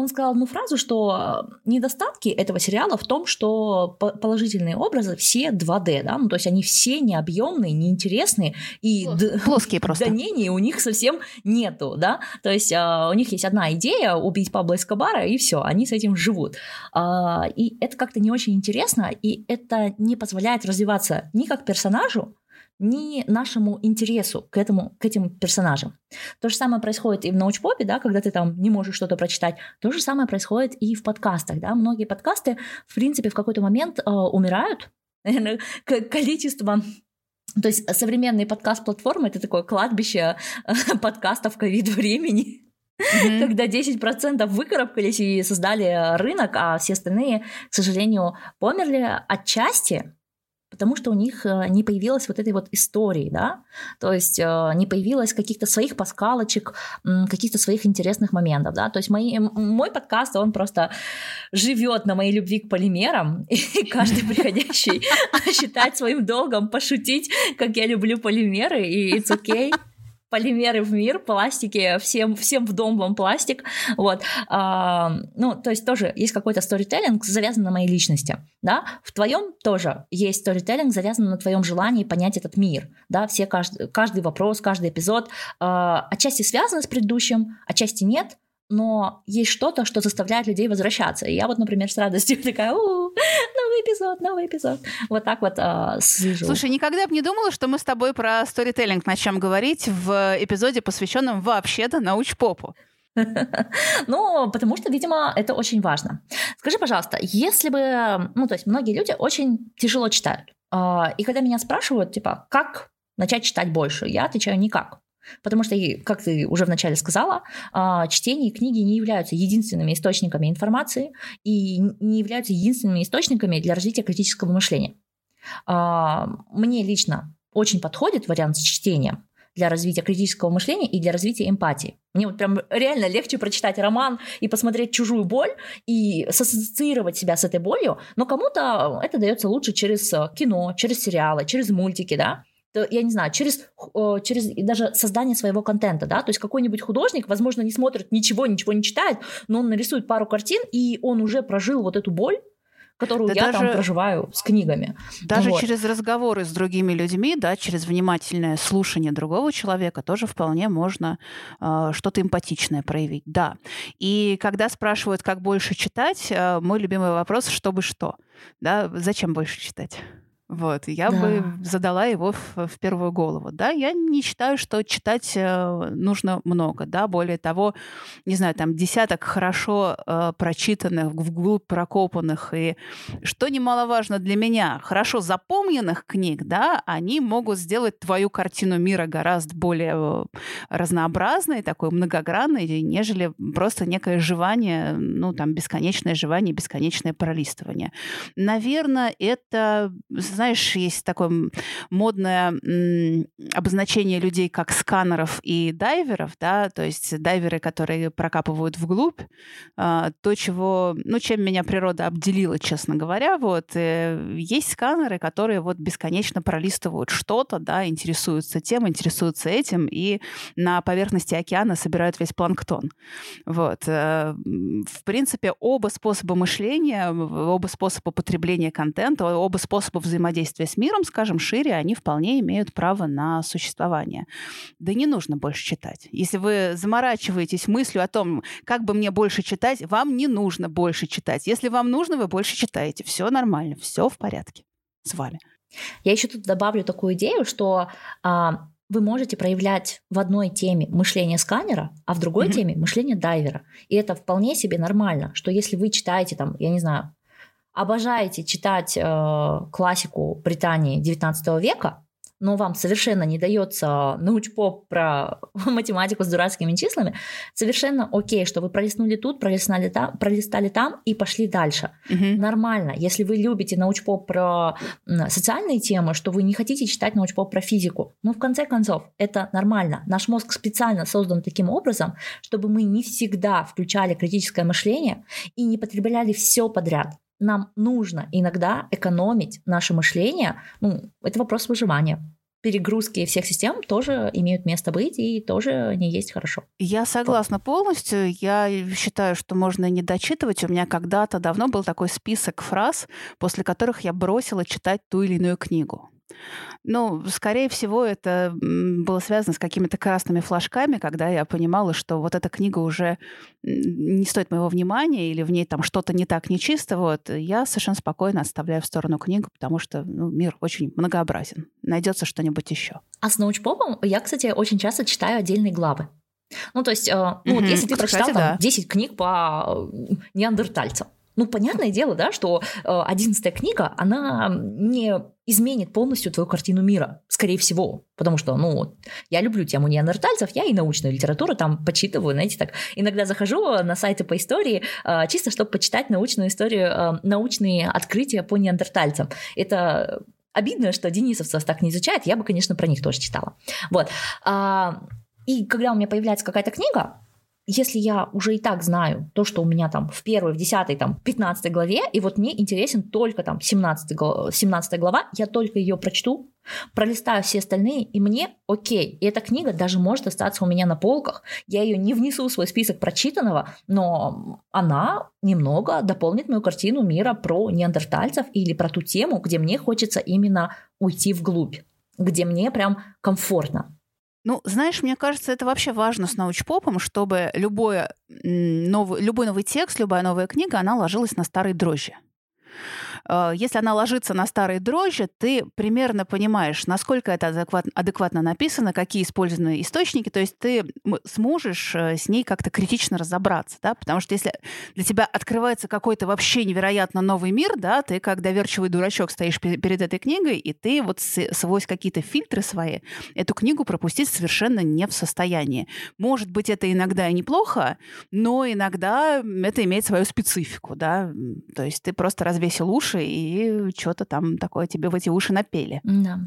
он сказал одну фразу, что э, недостатки этого сериала в том, что положительные образы все 2D, да, ну, то есть они все необъемные, неинтересные, и плоские просто. Донений у них совсем нету, да, то есть а, у них есть одна идея убить Пабло Эскобара, и все, они с этим живут. А, и это как-то не очень интересно, и это не позволяет развиваться ни как персонажу, ни нашему интересу к, этому, к этим персонажам. То же самое происходит и в научпопе, да, когда ты там не можешь что-то прочитать. То же самое происходит и в подкастах. Да. Многие подкасты, в принципе, в какой-то момент э, умирают. Наверное, количество то есть современные подкаст-платформы — это такое кладбище э, подкастов ковид-времени. Mm-hmm. Когда 10% выкарабкались и создали рынок, а все остальные, к сожалению, померли отчасти потому что у них э, не появилось вот этой вот истории, да, то есть э, не появилось каких-то своих паскалочек, каких-то своих интересных моментов, да, то есть мои, мой подкаст, он просто живет на моей любви к полимерам, и каждый приходящий считает своим долгом пошутить, как я люблю полимеры, и it's okay полимеры в мир, пластики, всем, всем в дом вам пластик, вот, а, ну, то есть тоже есть какой-то сторителлинг, завязан на моей личности, да, в твоем тоже есть сторителлинг, завязан на твоем желании понять этот мир, да, все, каждый, каждый вопрос, каждый эпизод а, отчасти связан с предыдущим, отчасти нет, но есть что-то, что заставляет людей возвращаться. И я вот, например, с радостью такая, новый эпизод, новый эпизод. Вот так вот э, сижу. Слушай, никогда бы не думала, что мы с тобой про сторителлинг начнем говорить в эпизоде, посвященном вообще-то научпопу. Ну, потому что, видимо, это очень важно. Скажи, пожалуйста, если бы, ну, то есть многие люди очень тяжело читают. А, и когда меня спрашивают, типа, как начать читать больше, я отвечаю никак. Потому что, как ты уже вначале сказала, а, чтение и книги не являются единственными источниками информации и не являются единственными источниками для развития критического мышления. А, мне лично очень подходит вариант с чтением для развития критического мышления и для развития эмпатии. Мне вот прям реально легче прочитать роман и посмотреть чужую боль и сассоциировать себя с этой болью, но кому-то это дается лучше через э, кино, через сериалы, через мультики, да то, я не знаю, через, через даже создание своего контента, да, то есть какой-нибудь художник, возможно, не смотрит ничего, ничего не читает, но он нарисует пару картин, и он уже прожил вот эту боль, которую да я даже, там проживаю с книгами. Даже вот. через разговоры с другими людьми, да, через внимательное слушание другого человека тоже вполне можно э, что-то эмпатичное проявить, да. И когда спрашивают, как больше читать, э, мой любимый вопрос, чтобы что, да, зачем больше читать? Вот, я да. бы задала его в, в первую голову. Да, я не считаю, что читать э, нужно много. Да, более того, не знаю, там десяток хорошо э, прочитанных, вглубь прокопанных и, что немаловажно для меня, хорошо запомненных книг, да, они могут сделать твою картину мира гораздо более э, разнообразной, такой многогранной, нежели просто некое жевание, ну, там, бесконечное жевание, бесконечное пролистывание. Наверное, это знаешь, есть такое модное обозначение людей как сканеров и дайверов, да, то есть дайверы, которые прокапывают вглубь, а, то, чего, ну, чем меня природа обделила, честно говоря, вот, э, есть сканеры, которые вот бесконечно пролистывают что-то, да, интересуются тем, интересуются этим, и на поверхности океана собирают весь планктон. Вот. Э, в принципе, оба способа мышления, оба способа потребления контента, оба способа взаимодействия взаимодействия с миром, скажем, шире, они вполне имеют право на существование. Да не нужно больше читать. Если вы заморачиваетесь мыслью о том, как бы мне больше читать, вам не нужно больше читать. Если вам нужно, вы больше читаете. Все нормально, все в порядке с вами. Я еще тут добавлю такую идею, что а, вы можете проявлять в одной теме мышление сканера, а в другой mm-hmm. теме мышление дайвера. И это вполне себе нормально, что если вы читаете там, я не знаю, обожаете читать э, классику Британии 19 века, но вам совершенно не дается научпоп про математику с дурацкими числами, совершенно окей, что вы пролистнули тут, пролистали там, пролистали там и пошли дальше. Угу. Нормально. Если вы любите научпоп про социальные темы, что вы не хотите читать научпоп про физику, ну, в конце концов, это нормально. Наш мозг специально создан таким образом, чтобы мы не всегда включали критическое мышление и не потребляли все подряд нам нужно иногда экономить наше мышление. Ну, это вопрос выживания перегрузки всех систем тоже имеют место быть и тоже не есть хорошо. Я согласна полностью. Я считаю, что можно не дочитывать. У меня когда-то давно был такой список фраз, после которых я бросила читать ту или иную книгу. Ну, скорее всего, это было связано с какими-то красными флажками, когда я понимала, что вот эта книга уже не стоит моего внимания или в ней там что-то не так нечисто. Вот я совершенно спокойно отставляю в сторону книгу, потому что ну, мир очень многообразен. Найдется что-нибудь еще. А с научпопом я, кстати, очень часто читаю отдельные главы. Ну, то есть, э, ну, вот если ты прочитал Кстати, там, да. 10 книг по э, неандертальцам, ну, понятное дело, да, что э, одиннадцатая книга, она не изменит полностью твою картину мира, скорее всего. Потому что, ну, я люблю тему неандертальцев, я и научную литературу там почитываю, знаете, так. Иногда захожу на сайты по истории, э, чисто чтобы почитать научную историю, э, научные открытия по неандертальцам. Это обидно, что денисовцев так не изучают, я бы, конечно, про них тоже читала. Вот. А, и когда у меня появляется какая-то книга, если я уже и так знаю то, что у меня там в первой, в десятой, там, пятнадцатой главе, и вот мне интересен только там 17, 17 глава, я только ее прочту, пролистаю все остальные, и мне окей. И эта книга даже может остаться у меня на полках. Я ее не внесу в свой список прочитанного, но она немного дополнит мою картину мира про неандертальцев или про ту тему, где мне хочется именно уйти вглубь, где мне прям комфортно. Ну, знаешь, мне кажется, это вообще важно с научпопом, чтобы любое, новый, любой новый текст, любая новая книга, она ложилась на старые дрожжи. Э, если она ложится на старые дрожжи, ты примерно понимаешь, насколько это адекватно, адекватно написано, какие использованы источники, то есть ты сможешь э, с ней как-то критично разобраться, да, потому что если для тебя открывается какой-то вообще невероятно новый мир, да, ты как доверчивый дурачок стоишь перед этой книгой, и ты вот сквозь какие-то фильтры свои эту книгу пропустить совершенно не в состоянии. Может быть, это иногда и неплохо, но иногда это имеет свою специфику, да, то есть ты просто развесил уши, уши, и что-то там такое тебе в эти уши напели. Да.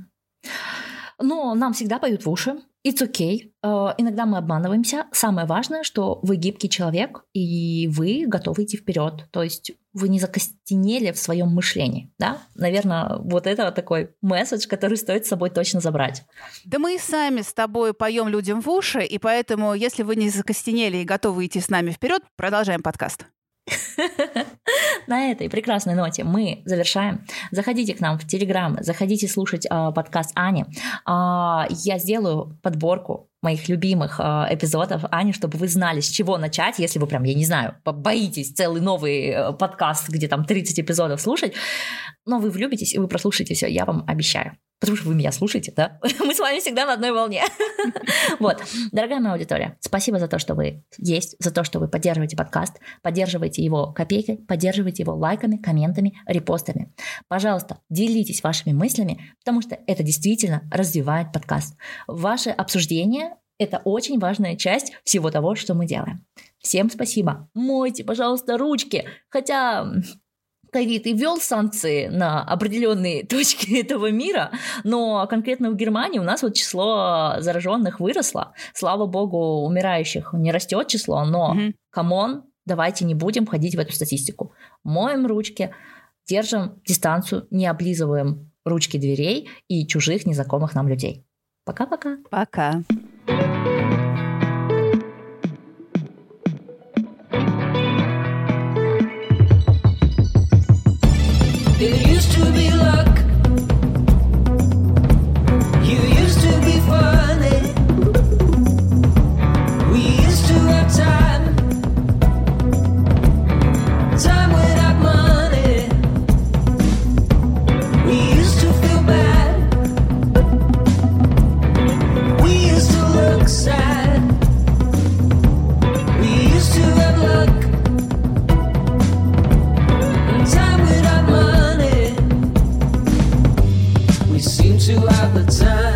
Но нам всегда поют в уши. It's okay. Uh, иногда мы обманываемся. Самое важное, что вы гибкий человек, и вы готовы идти вперед. То есть вы не закостенели в своем мышлении. Да? Наверное, вот это такой месседж, который стоит с собой точно забрать. Да мы и сами с тобой поем людям в уши, и поэтому, если вы не закостенели и готовы идти с нами вперед, продолжаем подкаст. На этой прекрасной ноте мы завершаем. Заходите к нам в Телеграм, заходите слушать э, подкаст Ани. Э, я сделаю подборку моих любимых э, эпизодов Ани, чтобы вы знали, с чего начать, если вы прям, я не знаю, боитесь целый новый э, подкаст, где там 30 эпизодов слушать, но вы влюбитесь и вы прослушаете все, я вам обещаю потому что вы меня слушаете, да? Мы с вами всегда на одной волне. Вот. Дорогая моя аудитория, спасибо за то, что вы есть, за то, что вы поддерживаете подкаст, поддерживаете его копейкой, поддерживаете его лайками, комментами, репостами. Пожалуйста, делитесь вашими мыслями, потому что это действительно развивает подкаст. Ваше обсуждение это очень важная часть всего того, что мы делаем. Всем спасибо. Мойте, пожалуйста, ручки. Хотя ковид и ввел санкции на определенные точки этого мира, но конкретно в Германии у нас вот число зараженных выросло. Слава богу, умирающих не растет число, но come on, м-хм. давайте не будем ходить в эту статистику. Моем ручки, держим дистанцию, не облизываем ручки дверей и чужих незнакомых нам людей. Пока-пока. Пока. -пока. Пока. to be time.